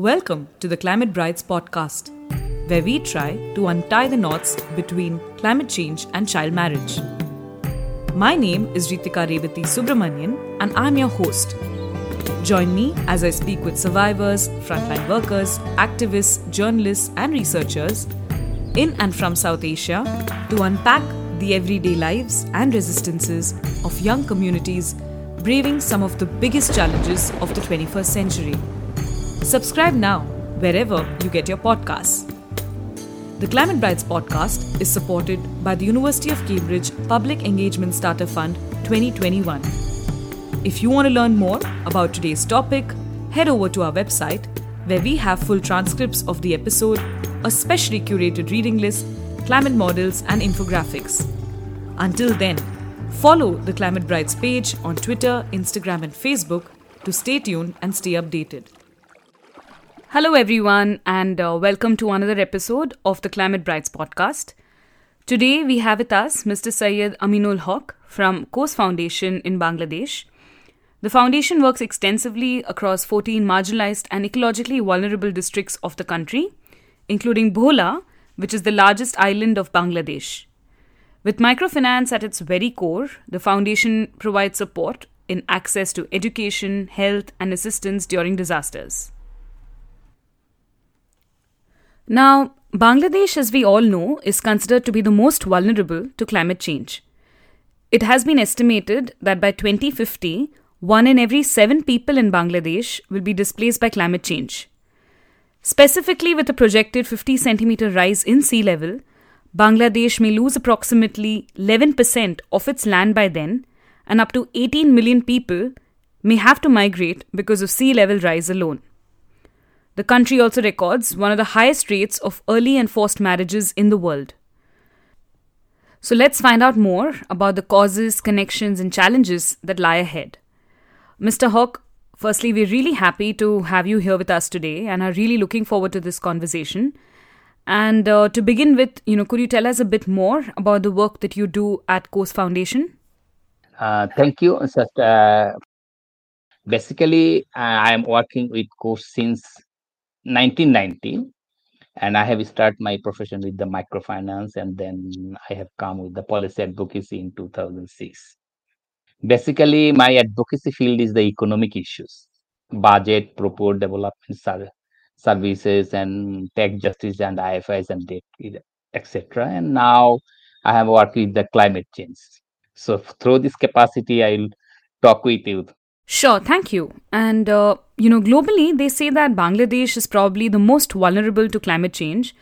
Welcome to the Climate Brides podcast, where we try to untie the knots between climate change and child marriage. My name is Ritika Revati Subramanian, and I'm your host. Join me as I speak with survivors, frontline workers, activists, journalists, and researchers in and from South Asia to unpack the everyday lives and resistances of young communities braving some of the biggest challenges of the 21st century. Subscribe now wherever you get your podcasts. The Climate Brides podcast is supported by the University of Cambridge Public Engagement Starter Fund 2021. If you want to learn more about today's topic, head over to our website where we have full transcripts of the episode, a specially curated reading list, climate models, and infographics. Until then, follow the Climate Brides page on Twitter, Instagram, and Facebook to stay tuned and stay updated. Hello, everyone, and uh, welcome to another episode of the Climate Brides podcast. Today, we have with us Mr. Syed Aminul Haque from Coast Foundation in Bangladesh. The foundation works extensively across 14 marginalized and ecologically vulnerable districts of the country, including Bhola, which is the largest island of Bangladesh. With microfinance at its very core, the foundation provides support in access to education, health, and assistance during disasters. Now, Bangladesh, as we all know, is considered to be the most vulnerable to climate change. It has been estimated that by 2050, one in every seven people in Bangladesh will be displaced by climate change. Specifically, with a projected 50 centimeter rise in sea level, Bangladesh may lose approximately 11% of its land by then, and up to 18 million people may have to migrate because of sea level rise alone. The country also records one of the highest rates of early and forced marriages in the world. So let's find out more about the causes, connections, and challenges that lie ahead. Mr. Haque, firstly, we're really happy to have you here with us today and are really looking forward to this conversation. And uh, to begin with, you know, could you tell us a bit more about the work that you do at Coast Foundation? Uh, thank you. Just, uh, basically, I am working with Coast since 1990 and i have started my profession with the microfinance and then i have come with the policy advocacy in 2006 basically my advocacy field is the economic issues budget proposed development services and tax justice and ifis and etc and now i have worked with the climate change. So through this capacity i'll talk with you Sure, thank you. And, uh, you know, globally, they say that Bangladesh is probably the most vulnerable to climate change.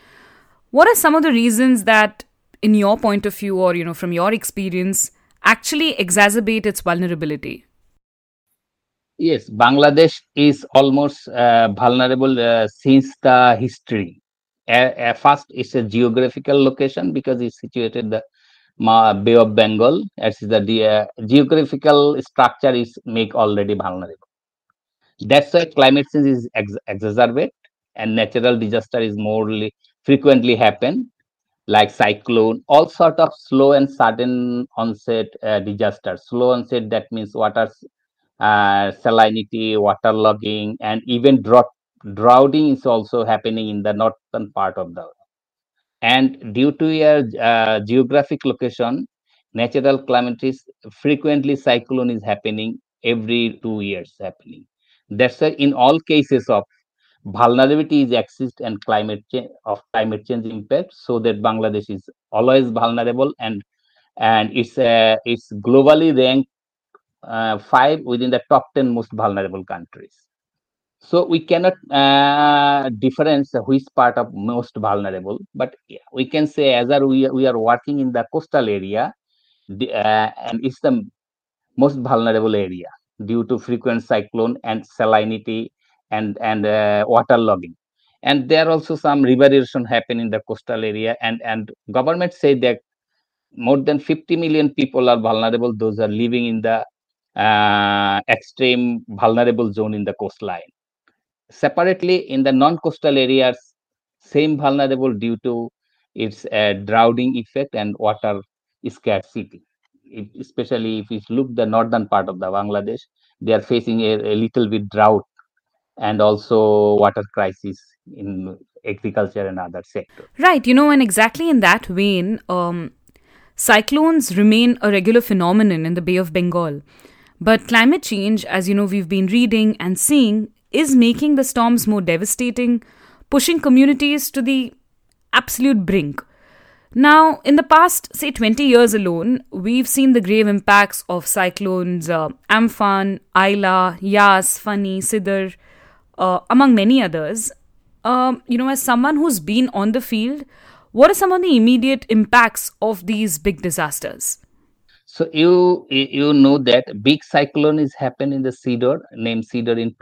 What are some of the reasons that, in your point of view or, you know, from your experience, actually exacerbate its vulnerability? Yes, Bangladesh is almost uh, vulnerable uh, since the history. First, it's a geographical location because it's situated the Bay of Bengal, as the uh, geographical structure is make already vulnerable. That's why climate change is ex exacerbate and natural disaster is more frequently happen, like cyclone, all sort of slow and sudden onset uh, disaster. Slow onset that means water uh, salinity, water logging, and even drought. Droughting is also happening in the northern part of the and due to your uh, geographic location natural calamities frequently cyclone is happening every two years happening. That's in all cases of vulnerability is exist and climate change of climate change impact so that bangladesh is always vulnerable and and it's uh, it's globally ranked uh, five within the top 10 most vulnerable countries so we cannot uh, difference which part of most vulnerable but we can say as we, we are working in the coastal area the, uh, and it's the most vulnerable area due to frequent cyclone and salinity and and uh, water logging. And there also some river erosion happen in the coastal area and and government say that more than 50 million people are vulnerable those are living in the uh, extreme vulnerable zone in the coastline separately in the non-coastal areas same vulnerable due to its uh, drowning effect and water scarcity if, especially if you look the northern part of the bangladesh they are facing a, a little bit drought and also water crisis in agriculture and other sectors. Right, you know, and exactly in that vein, um, cyclones remain a regular phenomenon in the Bay of Bengal. But climate change, as you know, we've been reading and seeing, is making the storms more devastating, pushing communities to the absolute brink. Now, in the past, say 20 years alone, we've seen the grave impacts of cyclones uh, Amphan, Aila, Yas, Fani, Sidr, uh, among many others. Um, you know, as someone who's been on the field, what are some of the immediate impacts of these big disasters? So you you know that big cyclone is happened in the Cedar named Sidr in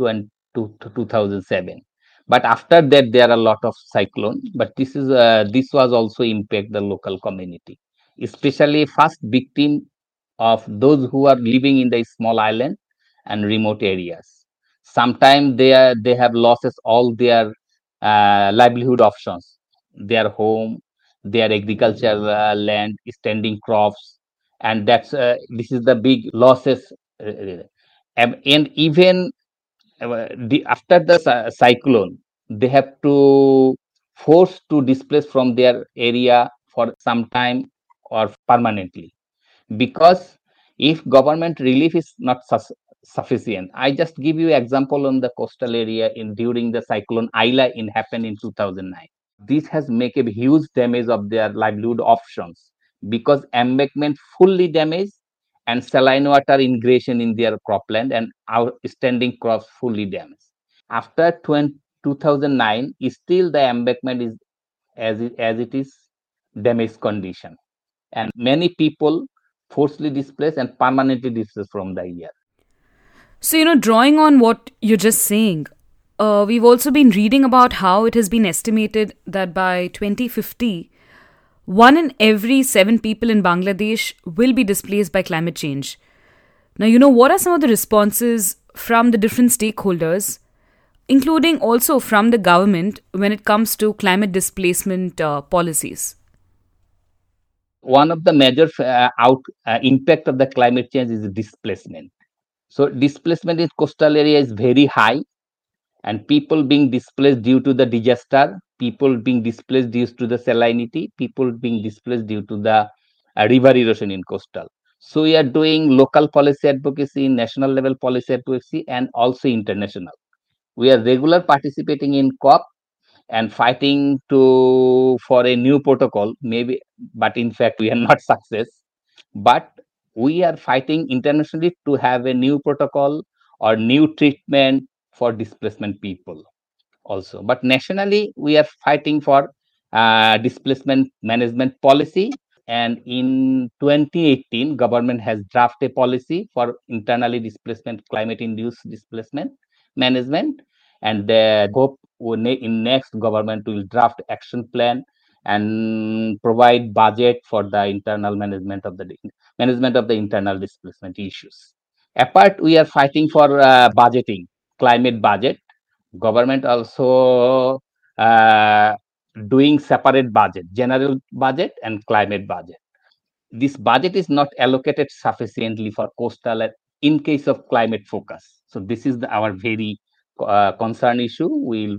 2007 but after that there are a lot of cyclone. But this is uh, this was also impact the local community especially first victim of those who are living in the small island and remote areas. Sometimes they are they have losses all their uh, livelihood options their home their agricultural uh, land standing crops. And that's uh, this is the big losses uh, uh, and even the after the cyclone they have to force to displace from their area for some time or permanently. Because if government relief is not su- sufficient i just give you example on the coastal area in during the cyclone aila in happened in 2009 this has make a huge damage of their livelihood options because embankment fully damaged and saline water ingression in their cropland and outstanding crops fully damaged. After 20, 2009, still the embankment is as it, as it is damaged condition, and many people forcibly displaced and permanently displaced from the area. So you know, drawing on what you're just saying, uh, we've also been reading about how it has been estimated that by 2050 one in every seven people in Bangladesh will be displaced by climate change. Now, you know, what are some of the responses from the different stakeholders, including also from the government, when it comes to climate displacement uh, policies? One of the major uh, out uh, impact of the climate change is displacement. So, displacement in coastal area is very high, and people being displaced due to the disaster people being displaced due to the salinity, people being displaced due to the uh, river erosion in coastal. So we are doing local policy advocacy, national level policy advocacy, and also international. We are regular participating in COP and fighting to for a new protocol, maybe, but in fact we are not success. But we are fighting internationally to have a new protocol or new treatment for displacement people also. But nationally, we are fighting for uh, displacement management policy. And in 2018, government has drafted a policy for internally displacement, climate-induced displacement management. And the hope in next government will draft action plan and provide budget for the internal management of the management of the internal displacement issues. Apart, we are fighting for uh, budgeting, climate budget, government also uh, doing separate budget general budget and climate budget. This budget is not allocated sufficiently for coastal in case of climate focus. So this is the, our very uh, concern issue. We'll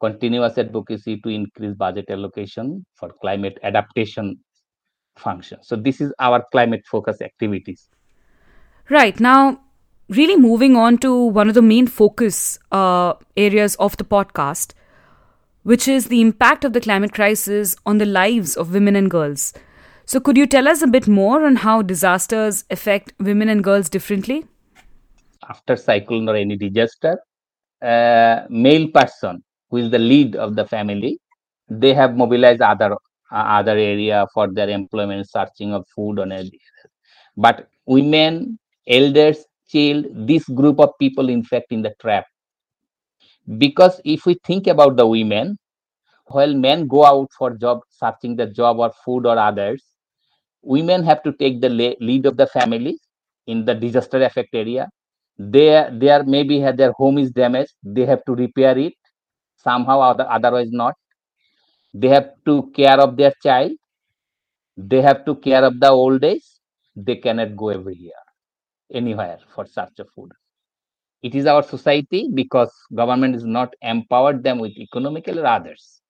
continuous advocacy to increase budget allocation for climate adaptation function. So this is our climate focus activities. Right. Now really moving on to one of the main focus uh, areas of the podcast, which is the impact of the climate crisis on the lives of women and girls. So, could you tell us a bit more on how disasters affect women and girls differently? After cyclone or any disaster, a male person who is the lead of the family, they have mobilized other uh, other area for their employment, searching of food on a but women, elders, this group of people in fact in the trap. Because if we think about the women while men go out for job searching the job or food or others women have to take the lead of the family in the disaster affect area. They they are maybe their home is damaged they have to repair it somehow other, otherwise not. They have to care of their child they have to care of the old age they cannot go every year anywhere for such a food. it is our society because government is not empowered them with economical or others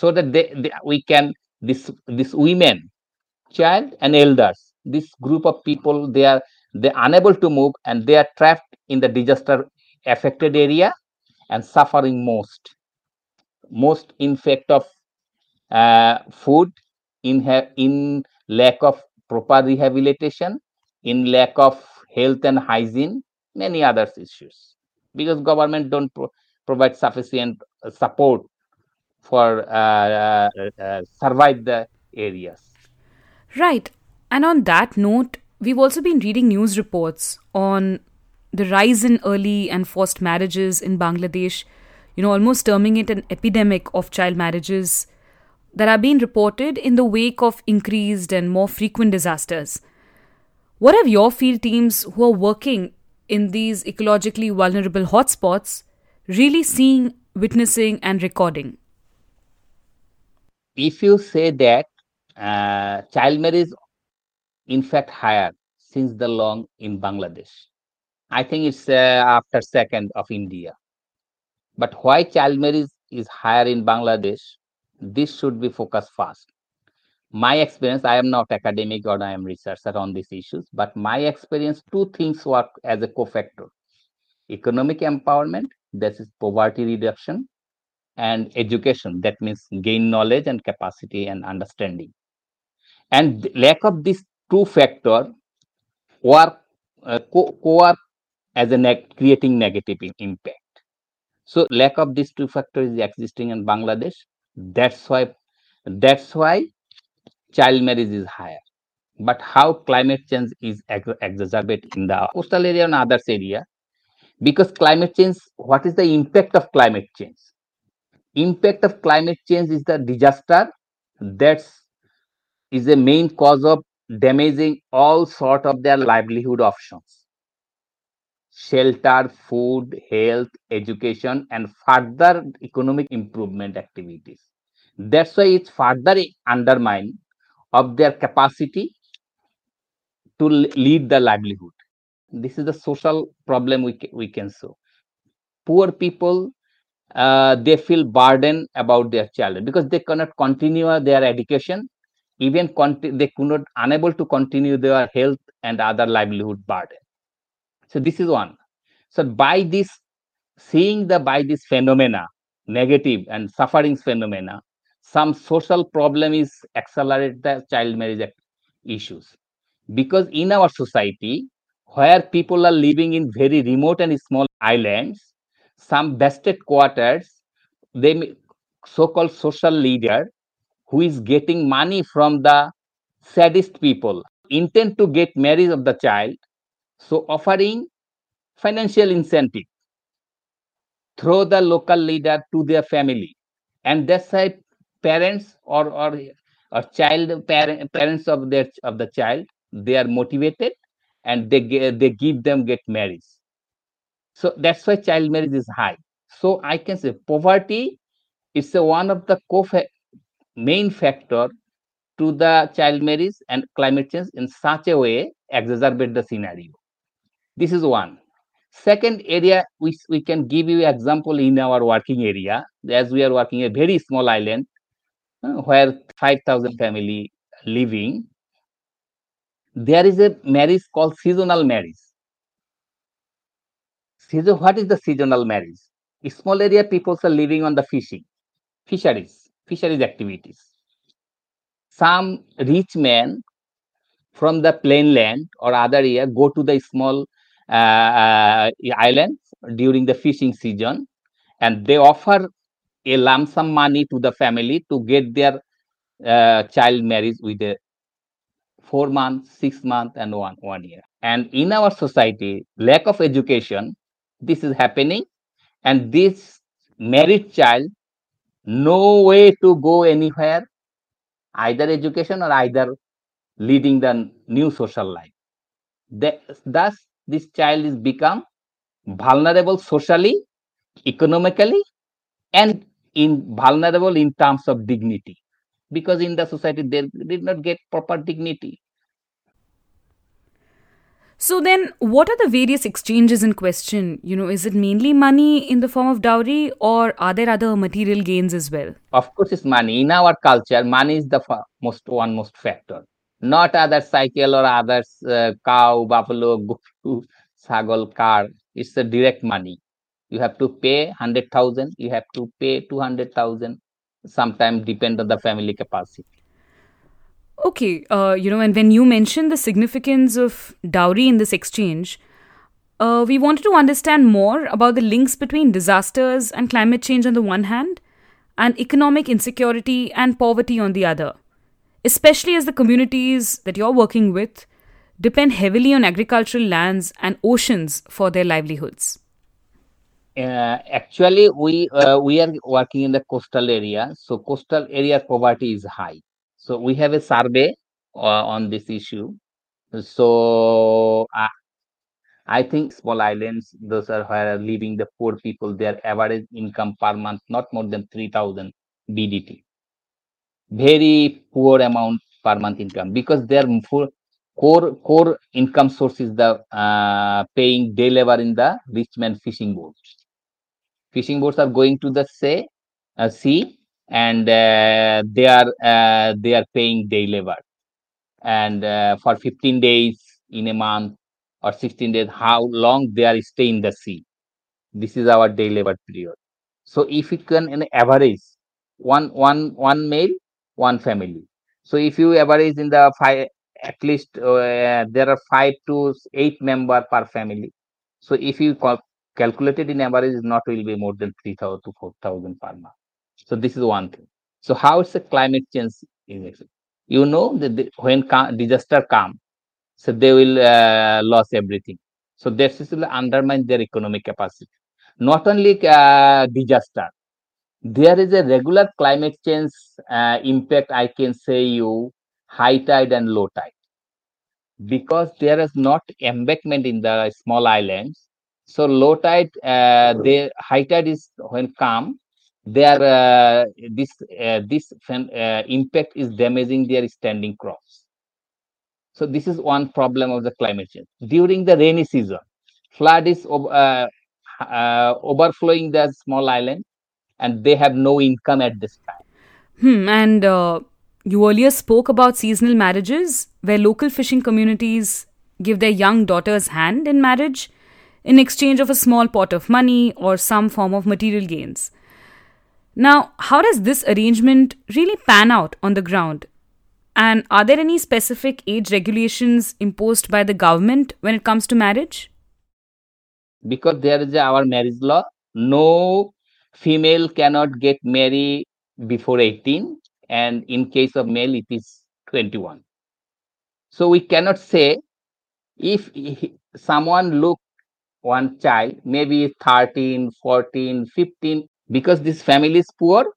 so that they, they we can this this women child and elders this group of people they are they are unable to move and they are trapped in the disaster affected area and suffering most most in fact of uh, food in in lack of proper rehabilitation in lack of health and hygiene many other issues because government don't pro- provide sufficient uh, support for uh, uh, uh, survive the areas Right. And on that note, we've also been reading news reports on the rise in early and forced marriages in Bangladesh, you know, almost terming it an epidemic of child marriages that are being reported in the wake of increased and more frequent disasters. What have your field teams who are working in these ecologically vulnerable hotspots really seen, witnessing, and recording? if you say that uh, child marriage is, in fact higher since the long in bangladesh. I think it's uh, after second of india. But why child marriage is higher in bangladesh? This should be focused first my experience i am not academic or i am researcher on these issues but my experience two things work as a cofactor. Economic empowerment that is poverty reduction and education that means gain knowledge and capacity and understanding. And lack of these two factor work uh, co- work as a creating negative impact. So lack of these two factors is existing in bangladesh. That's why that's why child marriage is higher. But how climate change is ex- exacerbated in the coastal area and others area? Because climate change what is the impact of climate change? Impact of climate change is the disaster that's is a main cause of damaging all sort of their livelihood options. Shelter food health education and further economic improvement activities. That's why it's further undermine of their capacity to lead the livelihood. This is the social problem we, we can show poor people uh, they feel burdened about their child because they cannot continue their education even they could not unable to continue their health and other livelihood burden. So this is one. So by this seeing the by this phenomena negative and suffering phenomena some social problem is accelerate the child marriage issues. Because in our society where people are living in very remote and small islands some vested quarters they so-called social leader who is getting money from the saddest people intend to get marriage of the child so offering financial incentive through the local leader to their family. And that's why parents or or, or child parent, parents of their of the child they are motivated and they they give them get married so that's why child marriage is high. So i can say poverty is one of the co main factor to the child marriage and climate change in such a way exacerbate the scenario. This is one. Second area which we can give you example in our working area as we are working a very small island where 5000 family living there is a marriage called seasonal marriage. Season, what is the seasonal marriage? Small area people are living on the fishing fisheries fisheries activities. Some rich men from the plain land or other area go to the small uh, uh, island during the fishing season and they offer a lump sum money to the family to get their uh, child married with a four month, six month, and one one year. And in our society lack of education this is happening. And this married child no way to go anywhere either education or either leading the new social life. Thus this child is become vulnerable socially economically and in vulnerable in terms of dignity because in the society they did not get proper dignity So then, what are the various exchanges in question? You know, is it mainly money in the form of dowry, or are there other material gains as well? Of course, it's money. In our culture, money is the most one most factor, not other cycle or others uh, cow, buffalo, guru, sagal, car. It's the direct money. You have to pay hundred thousand. You have to pay two hundred thousand. Sometimes depend on the family capacity. Okay, uh, you know, and when you mentioned the significance of dowry in this exchange, uh, we wanted to understand more about the links between disasters and climate change on the one hand, and economic insecurity and poverty on the other, especially as the communities that you're working with depend heavily on agricultural lands and oceans for their livelihoods. Uh, actually, we uh, we are working in the coastal area, so coastal area poverty is high so we have a survey uh, on this issue. So I, I think small islands, those are where living the poor people, their average income per month not more than 3000 BDT. Very poor amount per month income because their core core income source is the uh, paying day labor in the rich man fishing boats. Fishing boats are going to the sea, uh, sea and uh, they are uh, they are paying day labor. And uh, for 15 days in a month or 16 days how long they are staying in the sea. This is our day labor period. So if you can an average one one one male one family. So if you average in the five at least uh, there are five to eight member per family. So if you cal- calculate it in average is not will be more than 3000 to 4000 per month so this is one thing. So how is the climate change is you know that when disaster come, so they will uh, lose everything. So this is will undermine their economic capacity. Not only uh, disaster, there is a regular climate change uh, impact. I can say you high tide and low tide because there is not embankment in the small islands. So low tide, uh, the high tide is when calm. their uh, this uh, this uh, impact is damaging their standing crops. So this is one problem of the climate change. During the rainy season flood is uh, uh, overflowing the small island and they have no income at this time. Hmm, and uh, you earlier spoke about seasonal marriages where local fishing communities give their young daughters hand in marriage in exchange of a small pot of money or some form of material gains now, how does this arrangement really pan out on the ground? And are there any specific age regulations imposed by the government when it comes to marriage? Because there is our marriage law, no female cannot get married before 18, and in case of male, it is 21. So we cannot say if someone look one child, maybe 13, 14, 15, because this family is poor,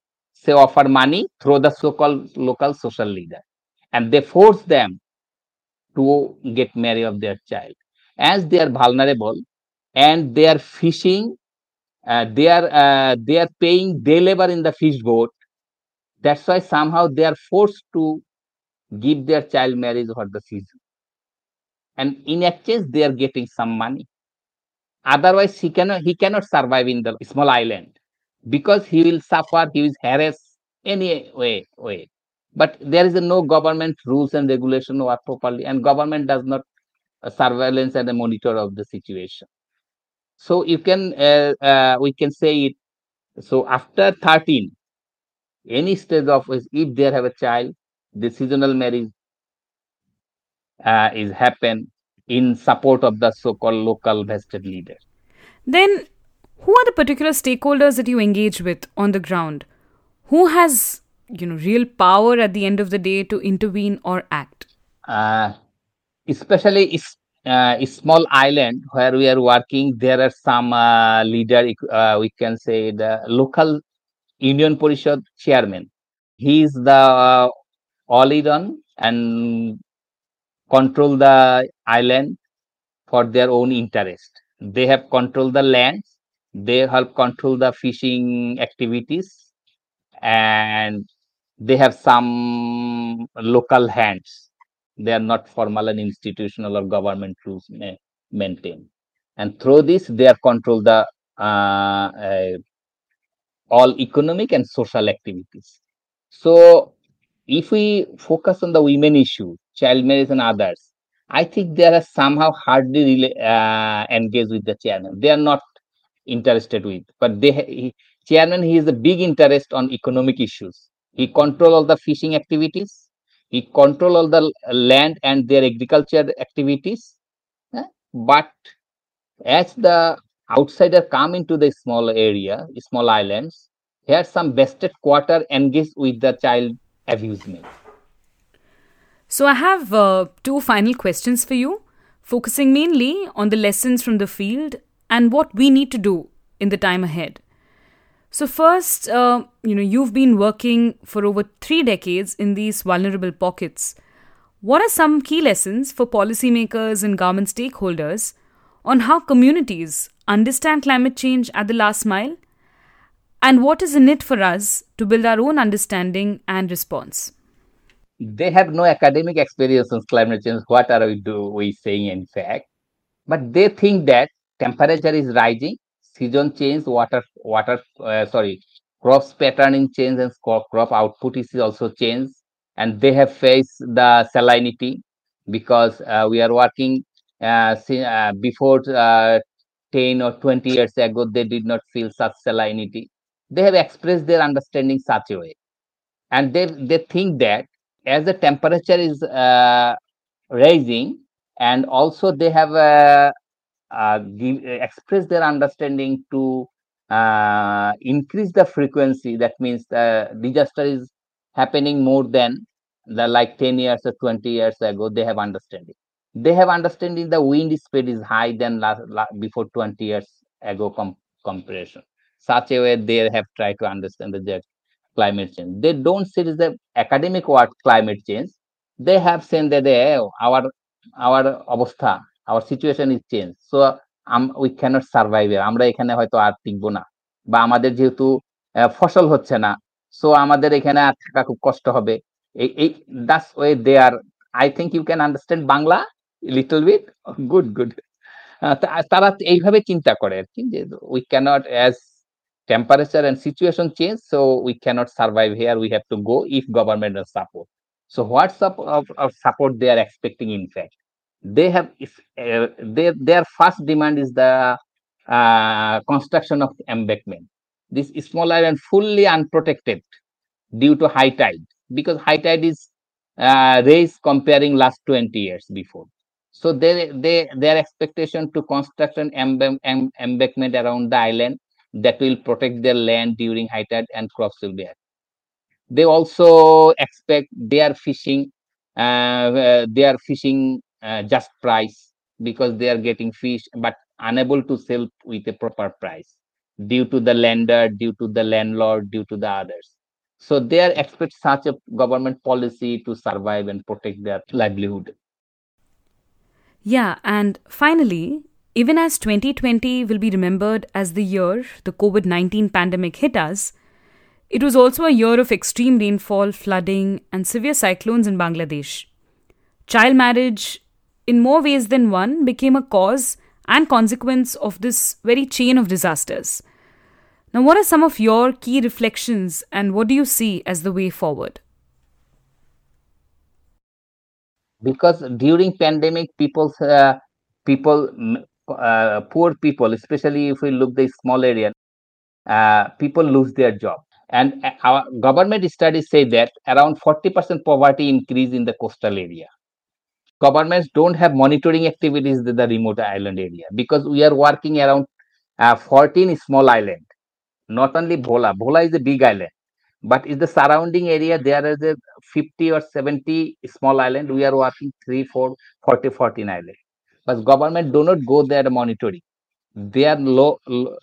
they offer money through the so-called local social leader, and they force them to get married of their child. As they are vulnerable and they are fishing, uh, they are uh, they are paying day labor in the fish boat. That's why somehow they are forced to give their child marriage for the season. And in exchange, they are getting some money. Otherwise, he cannot he cannot survive in the small island because he will suffer, he will harass any way, way. But there is no government rules and regulation properly, and government does not uh, surveillance and monitor of the situation. So you can uh, uh, we can say it. So after 13, any stage of if they have a child, the seasonal marriage uh, is happen in support of the so-called local vested leader. Then who are the particular stakeholders that you engage with on the ground? Who has you know real power at the end of the day to intervene or act? Uh, especially is uh, a small island where we are working, there are some uh, leader. Uh, we can say the local union parishad chairman. He is the uh, all on and control the island for their own interest. They have control the lands they help control the fishing activities and they have some local hands They are not formal and institutional or government rules maintained. And through this, they are control the uh, uh, all economic and social activities. So, if we focus on the women issue, child marriage and others, I think they are somehow hardly uh, engaged with the chairman. They are not interested with, but they he, chairman he is a big interest on economic issues. He control all the fishing activities. He control all the land and their agriculture activities. But as the outsider come into the small area, small islands, here some vested quarter engaged with the child abusement. So I have uh, two final questions for you, focusing mainly on the lessons from the field and what we need to do in the time ahead. So first, uh, you know, you've been working for over three decades in these vulnerable pockets. What are some key lessons for policymakers and government stakeholders on how communities understand climate change at the last mile? And what is in it for us to build our own understanding and response? They have no academic experience on climate change. What are we do we saying in fact? But they think that temperature is rising, season change, water water uh, sorry, crops patterning change and crop output is also change. And they have faced the salinity because uh, we are working uh, uh before uh, 10 or 20 years ago, they did not feel such salinity they have expressed their understanding such a way and they they think that as the temperature is uh, rising and also they have uh, uh, expressed their understanding to uh, increase the frequency. That means the disaster is happening more than the like 10 years or 20 years ago they have understanding. They have understanding the wind speed is high than last, last before 20 years ago com- comparison. Such a way they have tried to understand the climate change. They don't see the academic word climate change. They have seen that they, our our অবস্থা our situation is changed. So um, we cannot survive আমরা এখানে হয়তো আর টিকবো না বা আমাদের যেহেতু ফসল হচ্ছে না সো আমাদের এখানে আর থাকা খুব কষ্ট হবে এই this way they are I think you can understand Bangla little bit good good তারা এইভাবে চিন্তা করে আর কি যে we can't as temperature and situation change so we cannot survive here. We have to go if government does support. So what of, of support they are expecting in fact? They have uh, their their first demand is the uh, construction of embankment. This small island fully unprotected due to high tide because high tide is uh, raised comparing last 20 years before. So they they their expectation to construction embankment around the island that will protect their land during high tide and crops will be happy. They also expect they are fishing, uh, uh, they are fishing uh, just price because they are getting fish but unable to sell with a proper price due to the lender, due to the landlord, due to the others. So they are expect such a government policy to survive and protect their livelihood. Yeah, and finally, even as 2020 will be remembered as the year the COVID 19 pandemic hit us, it was also a year of extreme rainfall, flooding, and severe cyclones in Bangladesh. Child marriage, in more ways than one, became a cause and consequence of this very chain of disasters. Now, what are some of your key reflections and what do you see as the way forward? Because during pandemic, people uh, people uh, poor people, especially if we look the small area, uh, people lose their job. And uh, our government studies say that around 40% poverty increase in the coastal area. Governments don't have monitoring activities in the remote island area because we are working around uh, 14 small island. Not only Bhola, Bhola is a big island, but in the surrounding area there is a 50 or 70 small island. We are working 3, 4, 40, 14 island but government do not go there monitoring. Their law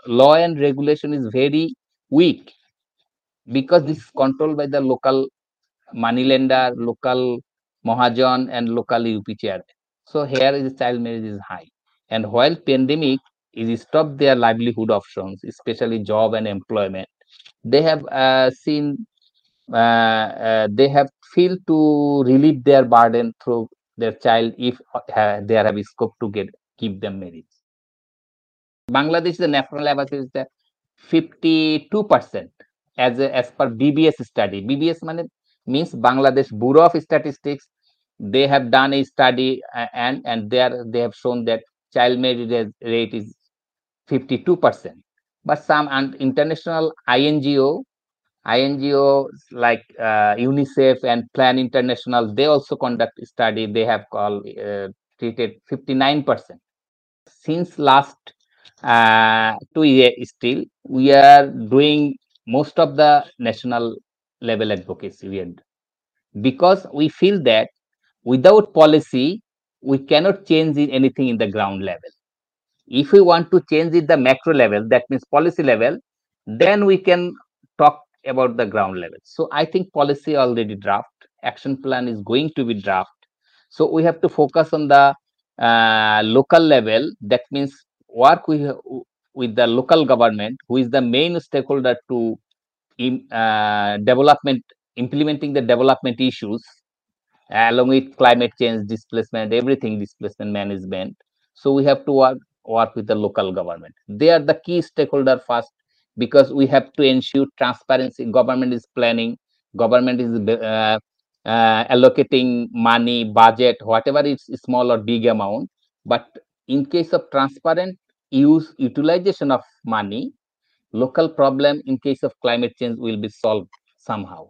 law and regulation is very weak because this is controlled by the local money lender local mahajan and local up chair. So here is child marriage is high. And while pandemic is stopped their livelihood options especially job and employment. They have uh, seen uh, uh, they have failed to relieve their burden through their child if uh, they have scope to get give them marriage. Bangladesh, the national average is the 52% as a, as per BBS study. BBS means Bangladesh Bureau of Statistics. They have done a study and and they are they have shown that child marriage rate is 52%. But some international INGO INGO like uh, UNICEF and Plan International, they also conduct study. They have called uh, treated 59%. Since last uh, two years still, we are doing most of the national level advocacy. Because we feel that without policy, we cannot change anything in the ground level. If we want to change it the macro level, that means policy level, then we can about the ground level. So I think policy already draft, action plan is going to be draft. So we have to focus on the uh, local level. That means work with, with the local government, who is the main stakeholder to uh, development, implementing the development issues, along with climate change, displacement, everything, displacement management. So we have to work work with the local government. They are the key stakeholder first because we have to ensure transparency. Government is planning government is uh, uh, allocating money budget whatever is small or big amount. But in case of transparent use utilization of money local problem in case of climate change will be solved somehow.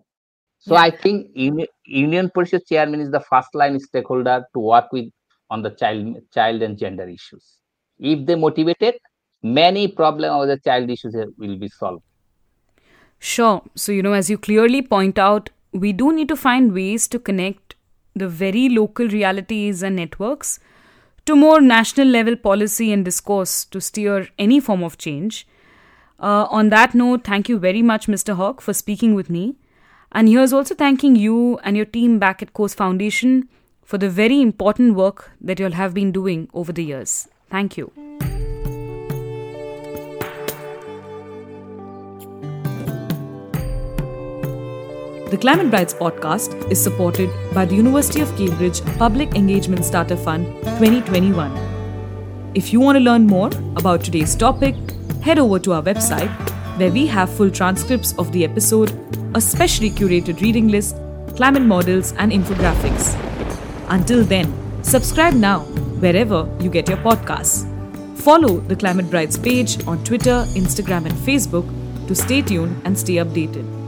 So yeah. i think union Parishad chairman is the first line stakeholder to work with on the child child and gender issues. If they motivated many problem of the child issues will be solved. Sure. So, you know, as you clearly point out, we do need to find ways to connect the very local realities and networks to more national level policy and discourse to steer any form of change. Uh, on that note, thank you very much, Mr. Haque, for speaking with me. And here's also thanking you and your team back at Coast Foundation for the very important work that you'll have been doing over the years. Thank you. The Climate Brides podcast is supported by the University of Cambridge Public Engagement Starter Fund 2021. If you want to learn more about today's topic, head over to our website where we have full transcripts of the episode, a specially curated reading list, climate models, and infographics. Until then, subscribe now wherever you get your podcasts. Follow the Climate Brides page on Twitter, Instagram, and Facebook to stay tuned and stay updated.